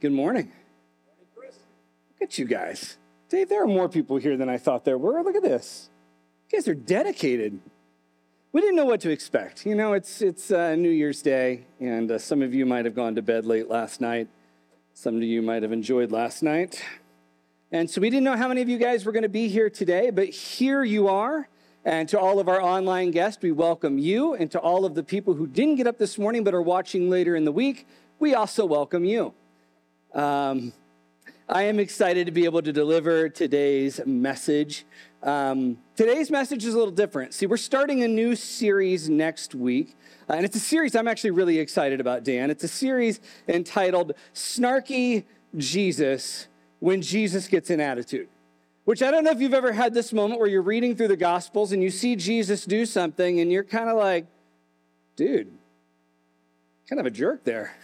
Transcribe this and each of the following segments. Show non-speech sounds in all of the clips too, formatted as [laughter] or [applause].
Good morning. Look at you guys. Dave, there are more people here than I thought there were. Look at this. You guys are dedicated. We didn't know what to expect. You know, it's, it's uh, New Year's Day, and uh, some of you might have gone to bed late last night. Some of you might have enjoyed last night. And so we didn't know how many of you guys were going to be here today, but here you are. And to all of our online guests, we welcome you. And to all of the people who didn't get up this morning but are watching later in the week, we also welcome you. Um, I am excited to be able to deliver today's message. Um, today's message is a little different. See, we're starting a new series next week. Uh, and it's a series I'm actually really excited about, Dan. It's a series entitled Snarky Jesus When Jesus Gets an Attitude. Which I don't know if you've ever had this moment where you're reading through the Gospels and you see Jesus do something and you're kind of like, dude, kind of a jerk there.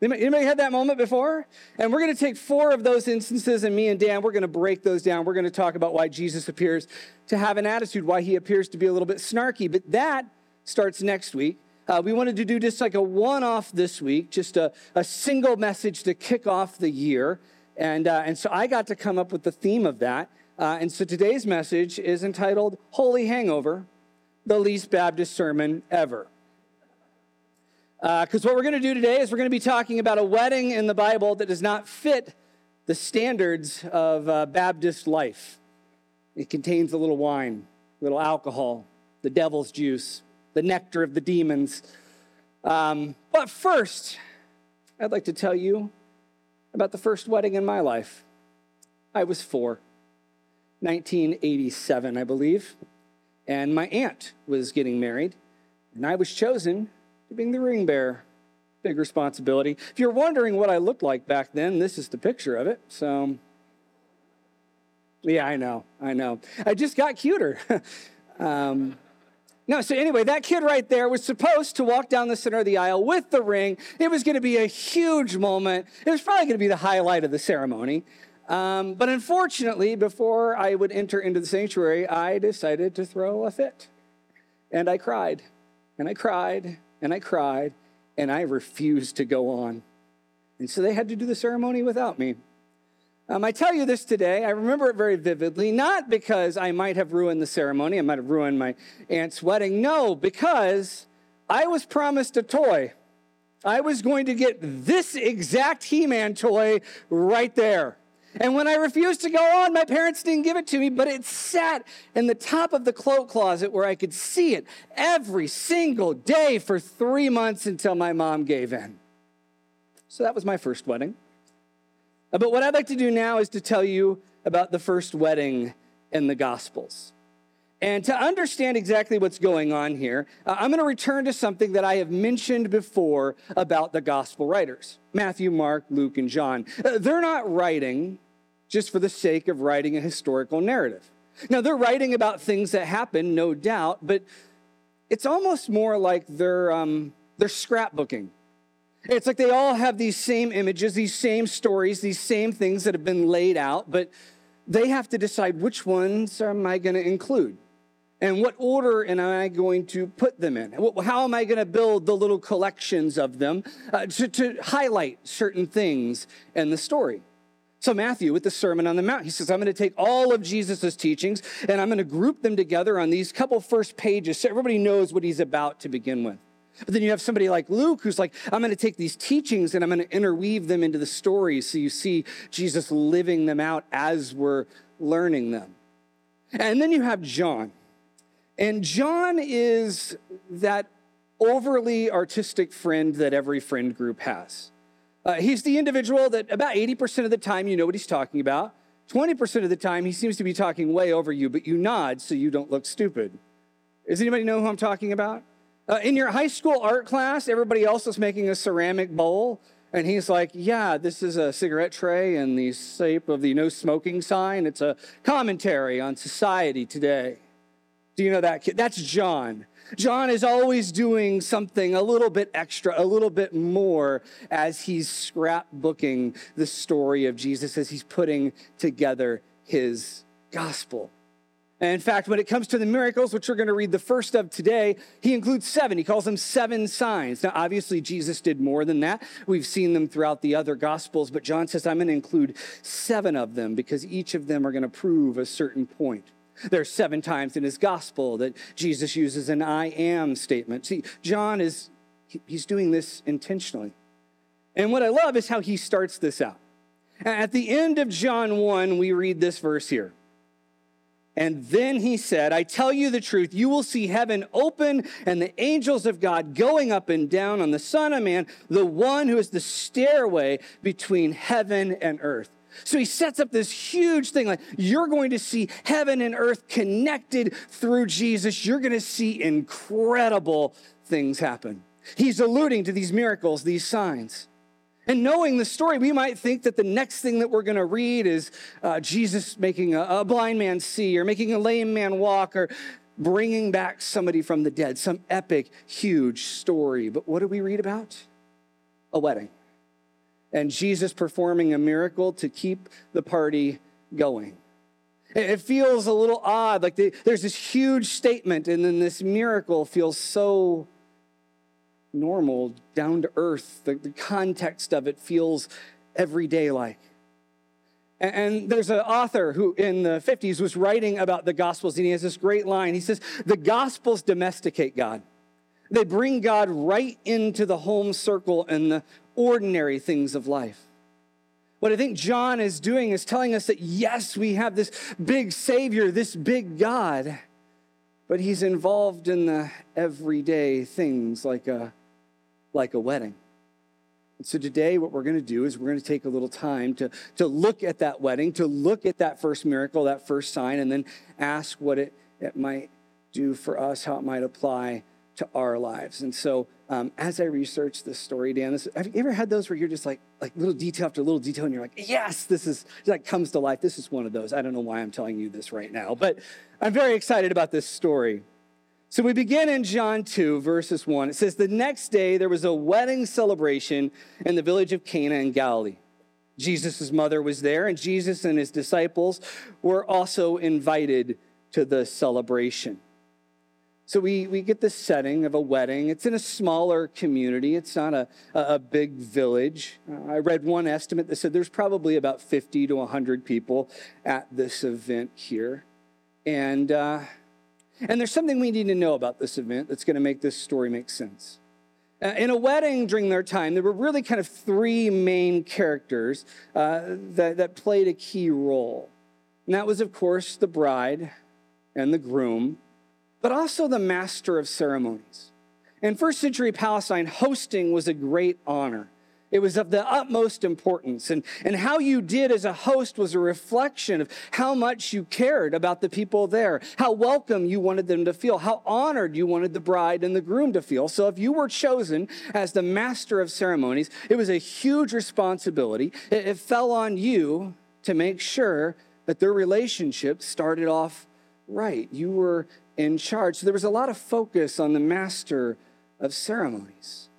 Anybody had that moment before? And we're going to take four of those instances, and me and Dan, we're going to break those down. We're going to talk about why Jesus appears to have an attitude, why he appears to be a little bit snarky. But that starts next week. Uh, we wanted to do just like a one off this week, just a, a single message to kick off the year. And, uh, and so I got to come up with the theme of that. Uh, and so today's message is entitled Holy Hangover, the least Baptist sermon ever. Because uh, what we're going to do today is we're going to be talking about a wedding in the Bible that does not fit the standards of uh, Baptist life. It contains a little wine, a little alcohol, the devil's juice, the nectar of the demons. Um, but first, I'd like to tell you about the first wedding in my life. I was four, 1987, I believe, and my aunt was getting married, and I was chosen to being the ring bearer. Big responsibility. If you're wondering what I looked like back then, this is the picture of it. So, yeah, I know, I know. I just got cuter. [laughs] um, no, so anyway, that kid right there was supposed to walk down the center of the aisle with the ring. It was going to be a huge moment. It was probably going to be the highlight of the ceremony. Um, but unfortunately, before I would enter into the sanctuary, I decided to throw a fit. And I cried, and I cried, and I cried, and I refused to go on. And so they had to do the ceremony without me. Um, I tell you this today, I remember it very vividly, not because I might have ruined the ceremony, I might have ruined my aunt's wedding. No, because I was promised a toy. I was going to get this exact He Man toy right there. And when I refused to go on, my parents didn't give it to me, but it sat in the top of the cloak closet where I could see it every single day for three months until my mom gave in. So that was my first wedding. Uh, but what I'd like to do now is to tell you about the first wedding in the Gospels. And to understand exactly what's going on here, uh, I'm going to return to something that I have mentioned before about the gospel writers Matthew, Mark, Luke, and John. Uh, they're not writing just for the sake of writing a historical narrative. Now, they're writing about things that happened, no doubt, but it's almost more like they're, um, they're scrapbooking. It's like they all have these same images, these same stories, these same things that have been laid out, but they have to decide which ones am I going to include? And what order am I going to put them in? How am I going to build the little collections of them uh, to, to highlight certain things in the story? So, Matthew, with the Sermon on the Mount, he says, I'm going to take all of Jesus' teachings and I'm going to group them together on these couple first pages so everybody knows what he's about to begin with. But then you have somebody like Luke who's like, I'm going to take these teachings and I'm going to interweave them into the stories so you see Jesus living them out as we're learning them. And then you have John. And John is that overly artistic friend that every friend group has. Uh, he's the individual that about 80% of the time you know what he's talking about. 20% of the time he seems to be talking way over you, but you nod so you don't look stupid. Does anybody know who I'm talking about? Uh, in your high school art class, everybody else is making a ceramic bowl, and he's like, Yeah, this is a cigarette tray in the shape of the no smoking sign. It's a commentary on society today. Do you know that kid? That's John. John is always doing something a little bit extra, a little bit more as he's scrapbooking the story of Jesus, as he's putting together his gospel. And in fact, when it comes to the miracles, which we're going to read the first of today, he includes seven. He calls them seven signs. Now, obviously, Jesus did more than that. We've seen them throughout the other gospels, but John says, I'm going to include seven of them because each of them are going to prove a certain point. There are seven times in his gospel that Jesus uses an I am statement. See, John is, he's doing this intentionally. And what I love is how he starts this out. At the end of John 1, we read this verse here. And then he said, I tell you the truth, you will see heaven open and the angels of God going up and down on the Son of Man, the one who is the stairway between heaven and earth. So he sets up this huge thing like you're going to see heaven and earth connected through Jesus. You're going to see incredible things happen. He's alluding to these miracles, these signs. And knowing the story, we might think that the next thing that we're going to read is uh, Jesus making a, a blind man see, or making a lame man walk, or bringing back somebody from the dead, some epic, huge story. But what do we read about? A wedding. And Jesus performing a miracle to keep the party going. It feels a little odd, like there's this huge statement, and then this miracle feels so normal, down to earth. The, the context of it feels everyday like. And, and there's an author who in the 50s was writing about the Gospels, and he has this great line. He says, The Gospels domesticate God. They bring God right into the home circle and the ordinary things of life. What I think John is doing is telling us that yes, we have this big Savior, this big God, but he's involved in the everyday things like a like a wedding. And so today, what we're going to do is we're going to take a little time to, to look at that wedding, to look at that first miracle, that first sign, and then ask what it, it might do for us, how it might apply to our lives. And so, um, as I researched this story, Dan, this, have you ever had those where you're just like, like little detail after little detail, and you're like, yes, this is that comes to life. This is one of those. I don't know why I'm telling you this right now, but I'm very excited about this story. So we begin in John 2, verses 1. It says, The next day there was a wedding celebration in the village of Cana in Galilee. Jesus' mother was there, and Jesus and his disciples were also invited to the celebration. So we, we get the setting of a wedding. It's in a smaller community, it's not a, a big village. Uh, I read one estimate that said there's probably about 50 to 100 people at this event here. And uh, and there's something we need to know about this event that's going to make this story make sense. Uh, in a wedding during their time, there were really kind of three main characters uh, that, that played a key role. And that was, of course, the bride and the groom, but also the master of ceremonies. In first century Palestine, hosting was a great honor. It was of the utmost importance. And, and how you did as a host was a reflection of how much you cared about the people there, how welcome you wanted them to feel, how honored you wanted the bride and the groom to feel. So if you were chosen as the master of ceremonies, it was a huge responsibility. It, it fell on you to make sure that their relationship started off right. You were in charge. So there was a lot of focus on the master of ceremonies.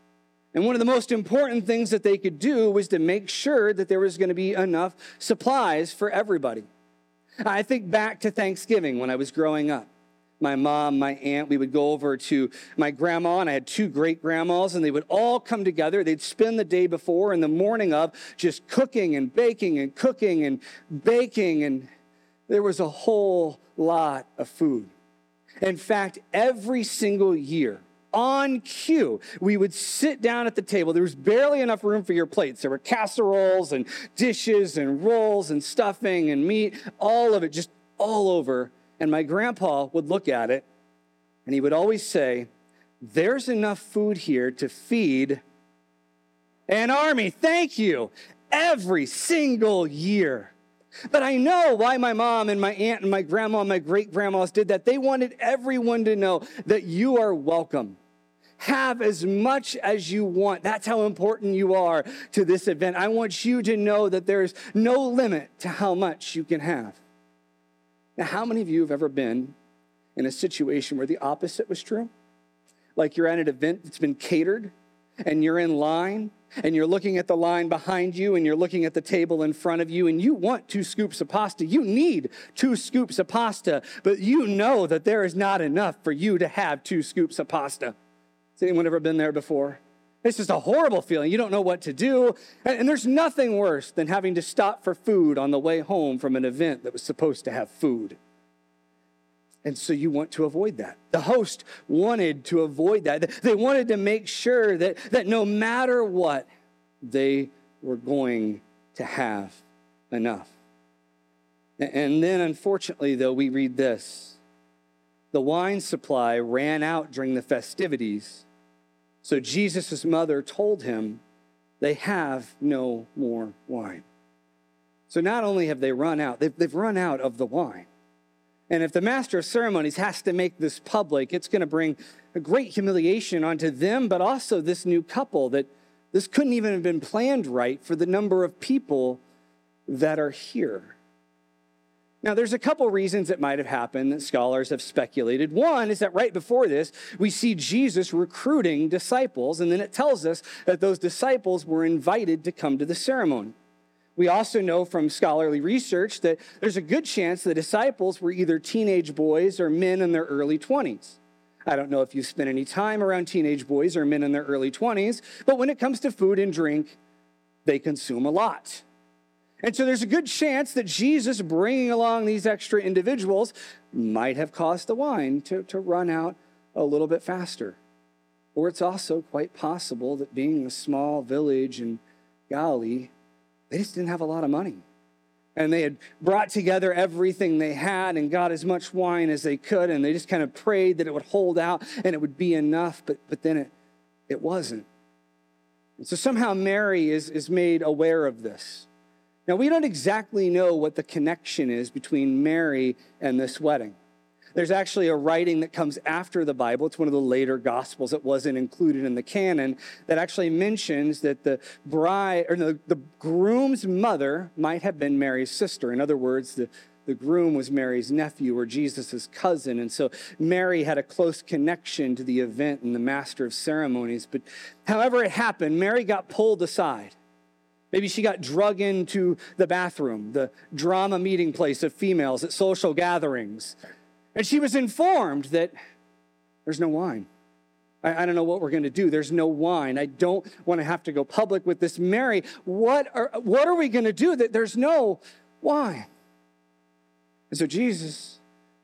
And one of the most important things that they could do was to make sure that there was going to be enough supplies for everybody. I think back to Thanksgiving when I was growing up. My mom, my aunt, we would go over to my grandma, and I had two great grandmas, and they would all come together. They'd spend the day before and the morning of just cooking and baking and cooking and baking, and there was a whole lot of food. In fact, every single year, on cue. We would sit down at the table. There was barely enough room for your plates. There were casseroles and dishes and rolls and stuffing and meat, all of it just all over. And my grandpa would look at it and he would always say, There's enough food here to feed an army. Thank you. Every single year. But I know why my mom and my aunt and my grandma and my great grandmas did that. They wanted everyone to know that you are welcome. Have as much as you want. That's how important you are to this event. I want you to know that there's no limit to how much you can have. Now, how many of you have ever been in a situation where the opposite was true? Like you're at an event that's been catered and you're in line and you're looking at the line behind you and you're looking at the table in front of you and you want two scoops of pasta. You need two scoops of pasta, but you know that there is not enough for you to have two scoops of pasta. Has anyone ever been there before? It's just a horrible feeling. You don't know what to do. And there's nothing worse than having to stop for food on the way home from an event that was supposed to have food. And so you want to avoid that. The host wanted to avoid that. They wanted to make sure that, that no matter what, they were going to have enough. And then, unfortunately, though, we read this the wine supply ran out during the festivities. So Jesus' mother told him, They have no more wine. So not only have they run out, they've, they've run out of the wine. And if the master of ceremonies has to make this public, it's going to bring a great humiliation onto them, but also this new couple that this couldn't even have been planned right for the number of people that are here. Now, there's a couple reasons it might have happened that scholars have speculated. One is that right before this, we see Jesus recruiting disciples, and then it tells us that those disciples were invited to come to the ceremony. We also know from scholarly research that there's a good chance the disciples were either teenage boys or men in their early 20s. I don't know if you've spent any time around teenage boys or men in their early 20s, but when it comes to food and drink, they consume a lot. And so there's a good chance that Jesus bringing along these extra individuals might have caused the wine to, to run out a little bit faster. Or it's also quite possible that being a small village in Galilee, they just didn't have a lot of money. And they had brought together everything they had and got as much wine as they could. And they just kind of prayed that it would hold out and it would be enough. But, but then it, it wasn't. And so somehow Mary is, is made aware of this. Now, we don't exactly know what the connection is between Mary and this wedding. There's actually a writing that comes after the Bible. It's one of the later gospels that wasn't included in the canon that actually mentions that the bride or the, the groom's mother might have been Mary's sister. In other words, the, the groom was Mary's nephew or Jesus' cousin. And so Mary had a close connection to the event and the master of ceremonies. But however it happened, Mary got pulled aside. Maybe she got drug into the bathroom, the drama meeting place of females at social gatherings. And she was informed that there's no wine. I, I don't know what we're going to do. There's no wine. I don't want to have to go public with this. Mary, what are, what are we going to do that there's no wine? And so Jesus,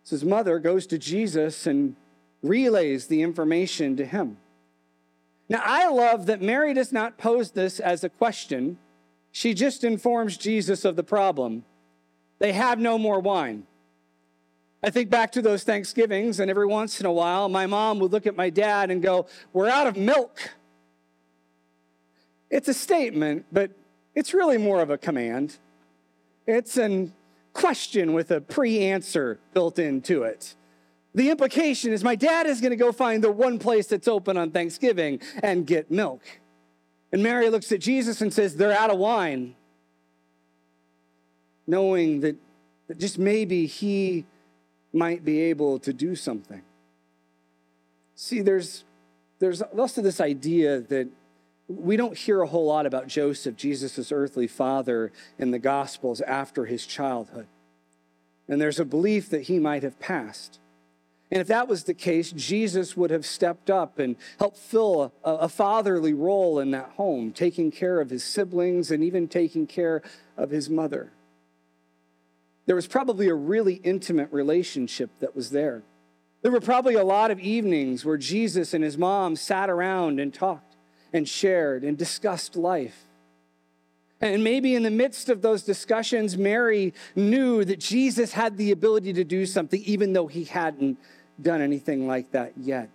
his mother, goes to Jesus and relays the information to him. Now, I love that Mary does not pose this as a question. She just informs Jesus of the problem. They have no more wine. I think back to those Thanksgivings, and every once in a while, my mom would look at my dad and go, We're out of milk. It's a statement, but it's really more of a command. It's a question with a pre answer built into it. The implication is my dad is going to go find the one place that's open on Thanksgiving and get milk. And Mary looks at Jesus and says, They're out of wine. Knowing that, that just maybe he might be able to do something. See, there's, there's also this idea that we don't hear a whole lot about Joseph, Jesus' earthly father, in the Gospels after his childhood. And there's a belief that he might have passed. And if that was the case, Jesus would have stepped up and helped fill a, a, fatherly role in that home, taking care of his siblings and even taking care of his mother there was probably a really intimate relationship that was there. There were probably a lot of evenings where Jesus and his mom sat around and talked and shared and discussed life. And maybe in the midst of those discussions, Mary knew that Jesus had the ability to do something, even though he hadn't done anything like that yet.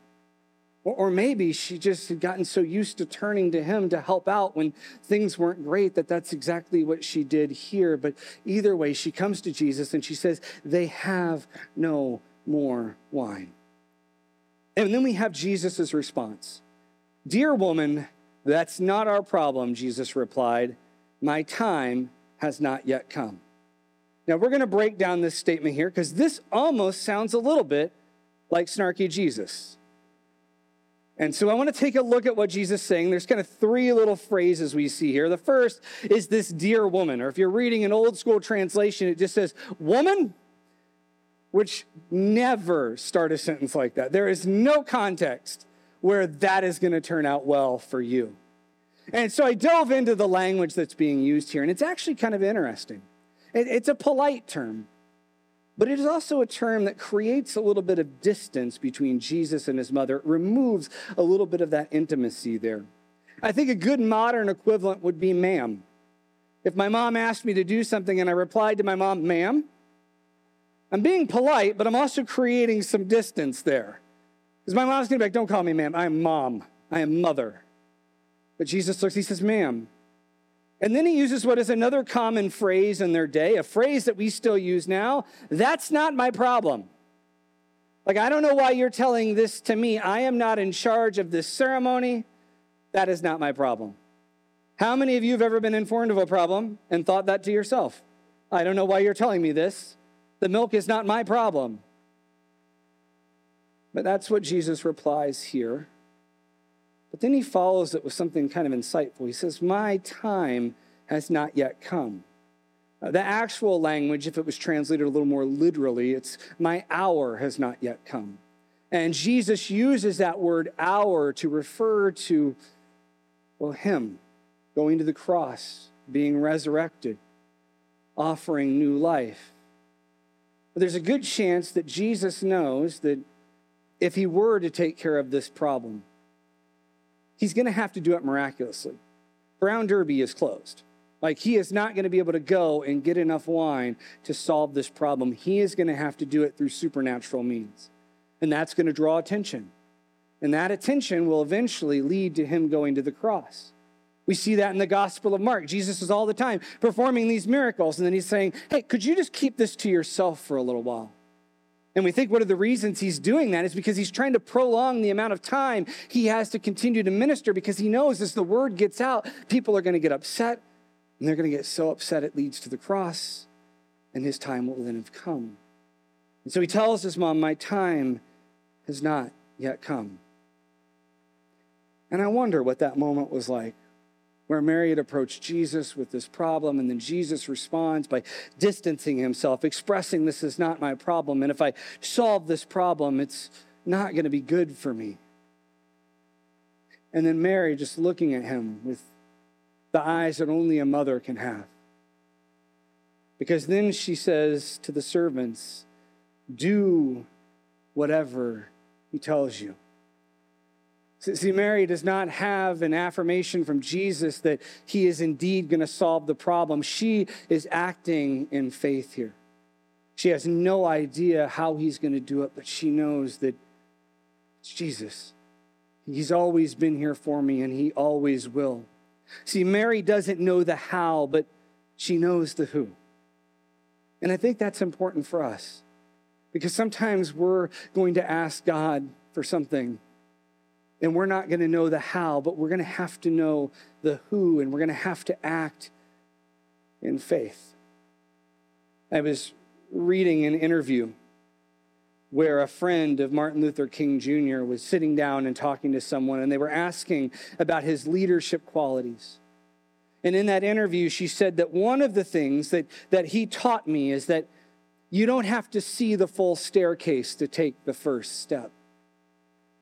Or maybe she just had gotten so used to turning to him to help out when things weren't great that that's exactly what she did here. But either way, she comes to Jesus and she says, They have no more wine. And then we have Jesus' response Dear woman, that's not our problem, Jesus replied. My time has not yet come. Now, we're going to break down this statement here because this almost sounds a little bit like snarky Jesus. And so I want to take a look at what Jesus is saying. There's kind of three little phrases we see here. The first is this dear woman, or if you're reading an old school translation, it just says woman, which never start a sentence like that. There is no context where that is going to turn out well for you. And so I dove into the language that's being used here, and it's actually kind of interesting. It's a polite term, but it is also a term that creates a little bit of distance between Jesus and his mother. It removes a little bit of that intimacy there. I think a good modern equivalent would be ma'am. If my mom asked me to do something and I replied to my mom, ma'am, I'm being polite, but I'm also creating some distance there. Because my mom's gonna be like, don't call me ma'am, I am mom, I am mother. But Jesus looks, he says, ma'am. And then he uses what is another common phrase in their day, a phrase that we still use now. That's not my problem. Like, I don't know why you're telling this to me. I am not in charge of this ceremony. That is not my problem. How many of you have ever been informed of a problem and thought that to yourself? I don't know why you're telling me this. The milk is not my problem. But that's what Jesus replies here. But then he follows it with something kind of insightful. He says, My time has not yet come. Uh, the actual language, if it was translated a little more literally, it's my hour has not yet come. And Jesus uses that word hour to refer to, well, him going to the cross, being resurrected, offering new life. But there's a good chance that Jesus knows that if he were to take care of this problem, he's going to have to do it miraculously. Brown Derby is closed. Like, he is not going to be able to go and get enough wine to solve this problem. He is going to have to do it through supernatural means. And that's going to draw attention. And that attention will eventually lead to him going to the cross. We see that in the Gospel of Mark. Jesus is all the time performing these miracles. And then he's saying, Hey, could you just keep this to yourself for a little while? And we think one of the reasons he's doing that is because he's trying to prolong the amount of time he has to continue to minister because he knows as the word gets out, people are going to get upset. And they're going to get so upset it leads to the cross, and his time will then have come. And so he tells his mom, My time has not yet come. And I wonder what that moment was like where Mary had approached Jesus with this problem, and then Jesus responds by distancing himself, expressing, This is not my problem. And if I solve this problem, it's not going to be good for me. And then Mary just looking at him with the eyes that only a mother can have. Because then she says to the servants, Do whatever he tells you. See, Mary does not have an affirmation from Jesus that he is indeed going to solve the problem. She is acting in faith here. She has no idea how he's going to do it, but she knows that it's Jesus. He's always been here for me, and he always will. See, Mary doesn't know the how, but she knows the who. And I think that's important for us because sometimes we're going to ask God for something and we're not going to know the how, but we're going to have to know the who, and we're going to have to act in faith. I was reading an interview where a friend of Martin Luther King Jr. was sitting down and talking to someone, and they were asking about his leadership qualities. And in that interview, she said that one of the things that, that he taught me is that you don't have to see the full staircase to take the first step.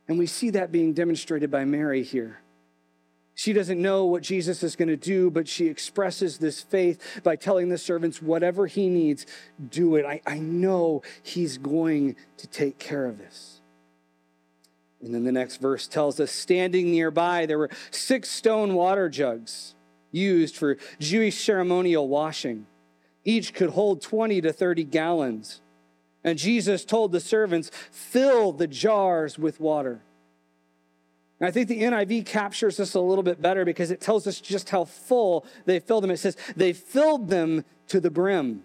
And we see that being demonstrated by Mary here. She doesn't know what Jesus is going to do, but she expresses this faith by telling the servants, whatever he needs, do it. I, I know he's going to take care of this. And then the next verse tells us standing nearby, there were six stone water jugs used for Jewish ceremonial washing. Each could hold 20 to 30 gallons. And Jesus told the servants, fill the jars with water. And I think the NIV captures this a little bit better because it tells us just how full they filled them. It says, they filled them to the brim.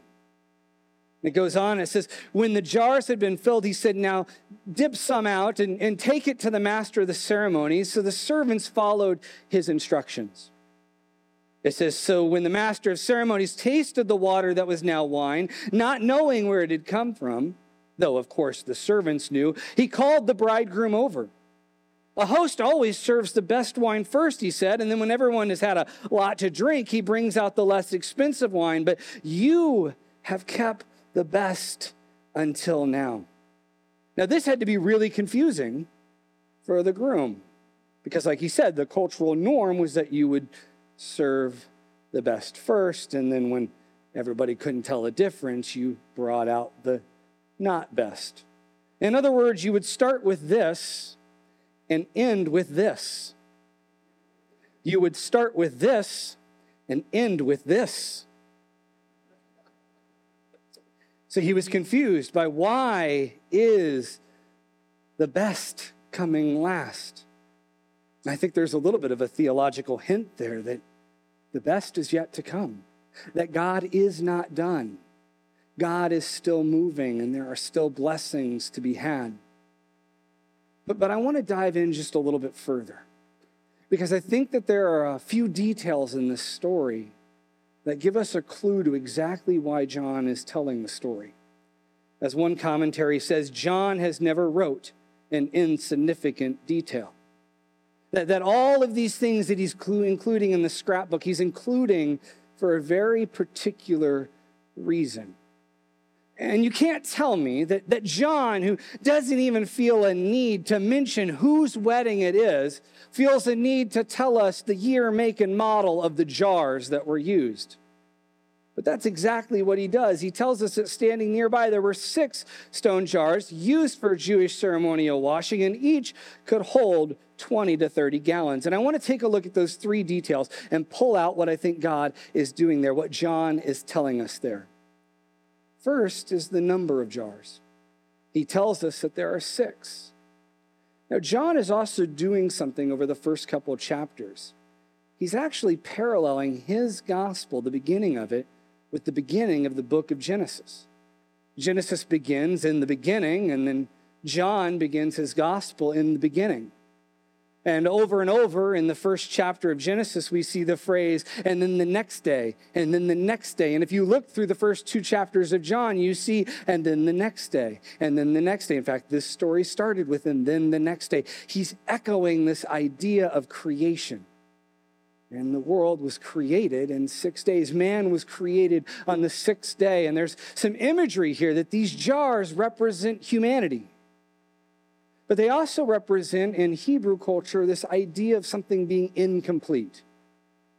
It goes on, it says, when the jars had been filled, he said, Now dip some out and, and take it to the master of the ceremonies. So the servants followed his instructions. It says, So when the master of ceremonies tasted the water that was now wine, not knowing where it had come from, though of course the servants knew, he called the bridegroom over. A host always serves the best wine first, he said, and then when everyone has had a lot to drink, he brings out the less expensive wine. But you have kept the best until now. Now, this had to be really confusing for the groom because, like he said, the cultural norm was that you would serve the best first, and then when everybody couldn't tell a difference, you brought out the not best. In other words, you would start with this and end with this. You would start with this and end with this. So he was confused by why is the best coming last? I think there's a little bit of a theological hint there that the best is yet to come, that God is not done. God is still moving and there are still blessings to be had. But, but I want to dive in just a little bit further because I think that there are a few details in this story that give us a clue to exactly why John is telling the story. As one commentary says, John has never wrote an insignificant detail. That, that all of these things that he's including in the scrapbook, he's including for a very particular reason. And you can't tell me that, that John, who doesn't even feel a need to mention whose wedding it is, feels a need to tell us the year, make, and model of the jars that were used. But that's exactly what he does. He tells us that standing nearby, there were six stone jars used for Jewish ceremonial washing, and each could hold 20 to 30 gallons. And I want to take a look at those three details and pull out what I think God is doing there, what John is telling us there. First is the number of jars. He tells us that there are six. Now, John is also doing something over the first couple of chapters. He's actually paralleling his gospel, the beginning of it, with the beginning of the book of Genesis. Genesis begins in the beginning, and then John begins his gospel in the beginning. And over and over in the first chapter of Genesis, we see the phrase, and then the next day, and then the next day. And if you look through the first two chapters of John, you see, and then the next day, and then the next day. In fact, this story started with, and then the next day. He's echoing this idea of creation. And the world was created in six days. Man was created on the sixth day. And there's some imagery here that these jars represent humanity. But they also represent in Hebrew culture this idea of something being incomplete.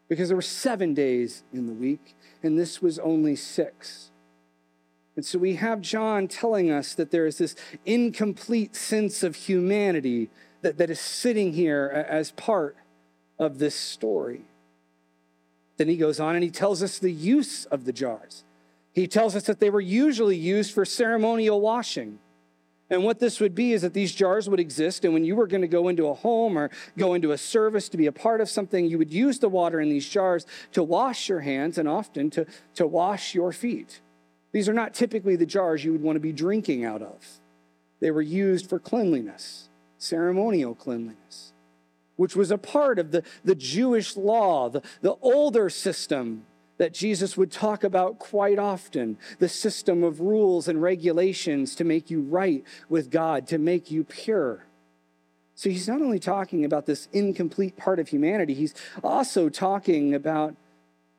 Because there were seven days in the week, and this was only six. And so we have John telling us that there is this incomplete sense of humanity that, that is sitting here as part of this story. Then he goes on and he tells us the use of the jars. He tells us that they were usually used for ceremonial washing. And what this would be is that these jars would exist, and when you were going to go into a home or go into a service to be a part of something, you would use the water in these jars to wash your hands and often to, to wash your feet. These are not typically the jars you would want to be drinking out of. They were used for cleanliness, ceremonial cleanliness, which was a part of the, the Jewish law, the, the older system that Jesus would talk about quite often the system of rules and regulations to make you right with God, to make you pure. So he's not only talking about this incomplete part of humanity, he's also talking about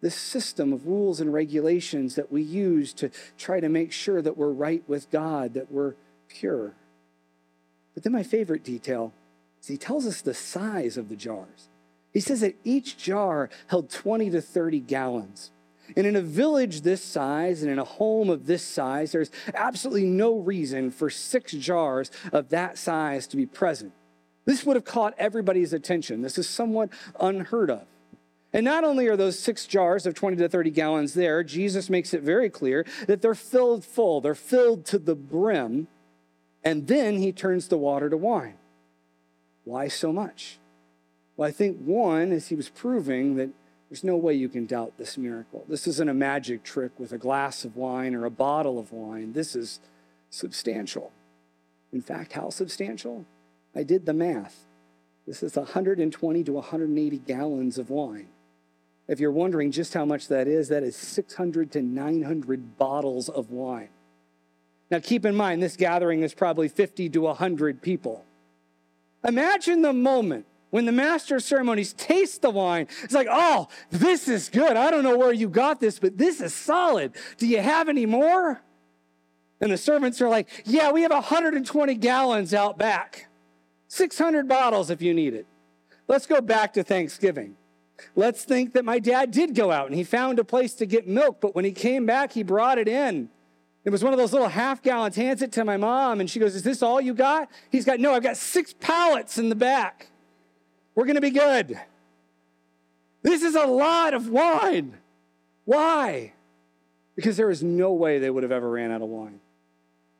this system of rules and regulations that we use to try to make sure that we're right with God, that we're pure. But then my favorite detail is he tells us the size of the jars. He says that each jar held 20 to 30 gallons. And in a village this size and in a home of this size, there's absolutely no reason for six jars of that size to be present. This would have caught everybody's attention. This is somewhat unheard of. And not only are those six jars of 20 to 30 gallons there, Jesus makes it very clear that they're filled full, they're filled to the brim, and then he turns the water to wine. Why so much? Well, I think one is he was proving that there's no way you can doubt this miracle. This isn't a magic trick with a glass of wine or a bottle of wine. This is substantial. In fact, how substantial? I did the math. This is 120 to 180 gallons of wine. If you're wondering just how much that is, that is 600 to 900 bottles of wine. Now, keep in mind, this gathering is probably 50 to 100 people. Imagine the moment when the master of ceremonies tastes the wine. It's like, oh, this is good. I don't know where you got this, but this is solid. Do you have any more? And the servants are like, yeah, we have 120 gallons out back, 600 bottles if you need it. Let's go back to Thanksgiving. Let's think that my dad did go out and he found a place to get milk, but when he came back, he brought it in. It was one of those little half gallons, hands it to my mom, and she goes, Is this all you got? He's got, No, I've got six pallets in the back. We're going to be good. This is a lot of wine. Why? Because there is no way they would have ever ran out of wine.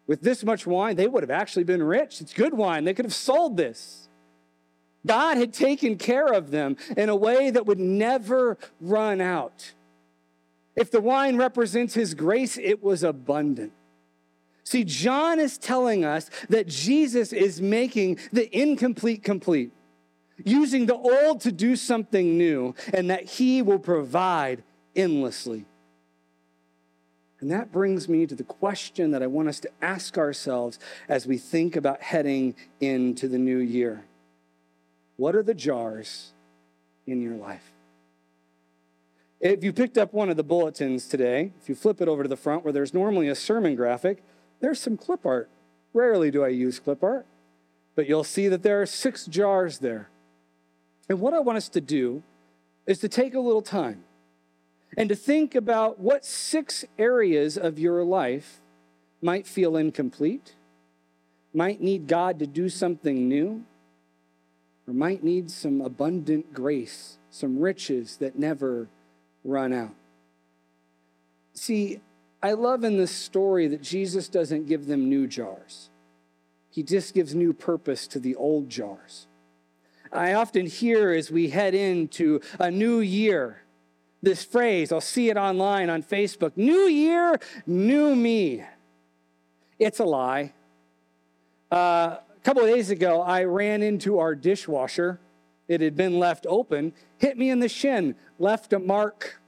With this much wine, they would have actually been rich. It's good wine. They could have sold this. God had taken care of them in a way that would never run out. If the wine represents his grace, it was abundant. See, John is telling us that Jesus is making the incomplete complete, using the old to do something new, and that he will provide endlessly. And that brings me to the question that I want us to ask ourselves as we think about heading into the new year. What are the jars in your life? If you picked up one of the bulletins today, if you flip it over to the front where there's normally a sermon graphic, there's some clip art. Rarely do I use clip art, but you'll see that there are six jars there. And what I want us to do is to take a little time and to think about what six areas of your life might feel incomplete, might need God to do something new, or might need some abundant grace, some riches that never run out. See, I love in this story that Jesus doesn't give them new jars. He just gives new purpose to the old jars. I often hear as we head into a new year this phrase, I'll see it online on Facebook New year, new me. It's a lie. Uh, couple of days ago, I ran into our dishwasher. It had been left open, hit me in the shin, left a mark.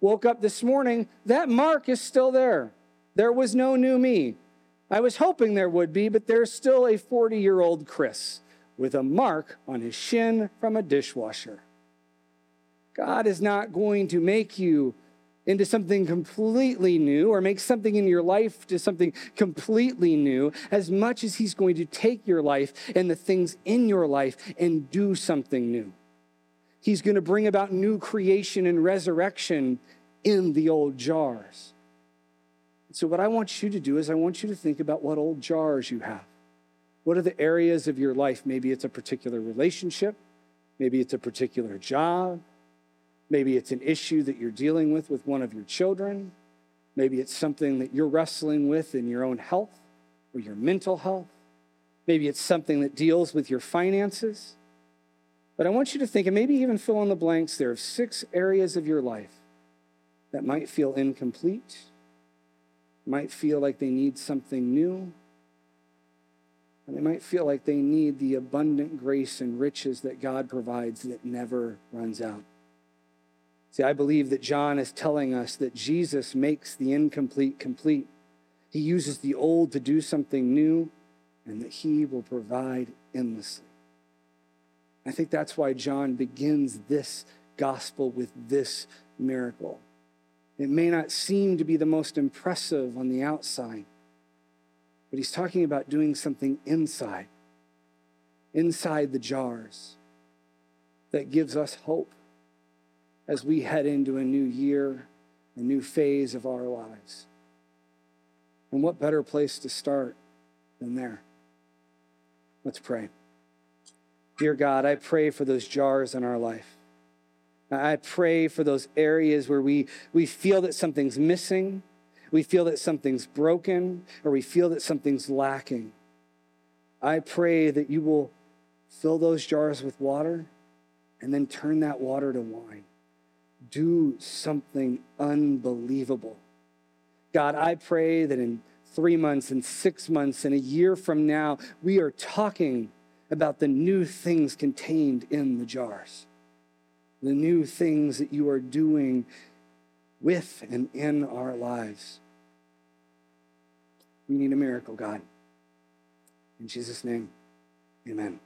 Woke up this morning, that mark is still there. There was no new me. I was hoping there would be, but there's still a 40 year old Chris with a mark on his shin from a dishwasher. God is not going to make you into something completely new or make something in your life to something completely new as much as he's going to take your life and the things in your life and do something new. He's going to bring about new creation and resurrection in the old jars. So, what I want you to do is, I want you to think about what old jars you have. What are the areas of your life? Maybe it's a particular relationship, maybe it's a particular job, Maybe it's an issue that you're dealing with with one of your children. Maybe it's something that you're wrestling with in your own health or your mental health. Maybe it's something that deals with your finances. But I want you to think, and maybe even fill in the blanks there, of six areas of your life that might feel incomplete, might feel like they need something new, and they might feel like they need the abundant grace and riches that God provides that never runs out. See, I believe that John is telling us that Jesus makes the incomplete complete. He uses the old to do something new, and that he will provide endlessly. I think that's why John begins this gospel with this miracle. It may not seem to be the most impressive on the outside, but he's talking about doing something inside, inside the jars, that gives us hope as we head into a new year, a new phase of our lives. And what better place to start than there? Let's pray. Dear God, I pray for those jars in our life. I pray for those areas where we, we feel that something's missing, we feel that something's broken, or we feel that something's lacking. I pray that you will fill those jars with water and then turn that water to wine do something unbelievable. God, I pray that in three months, and six months, and a year from now, we are talking about the new things contained in the jars, the new things that you are doing with and in our lives. We need a miracle, God. In Jesus' name, amen.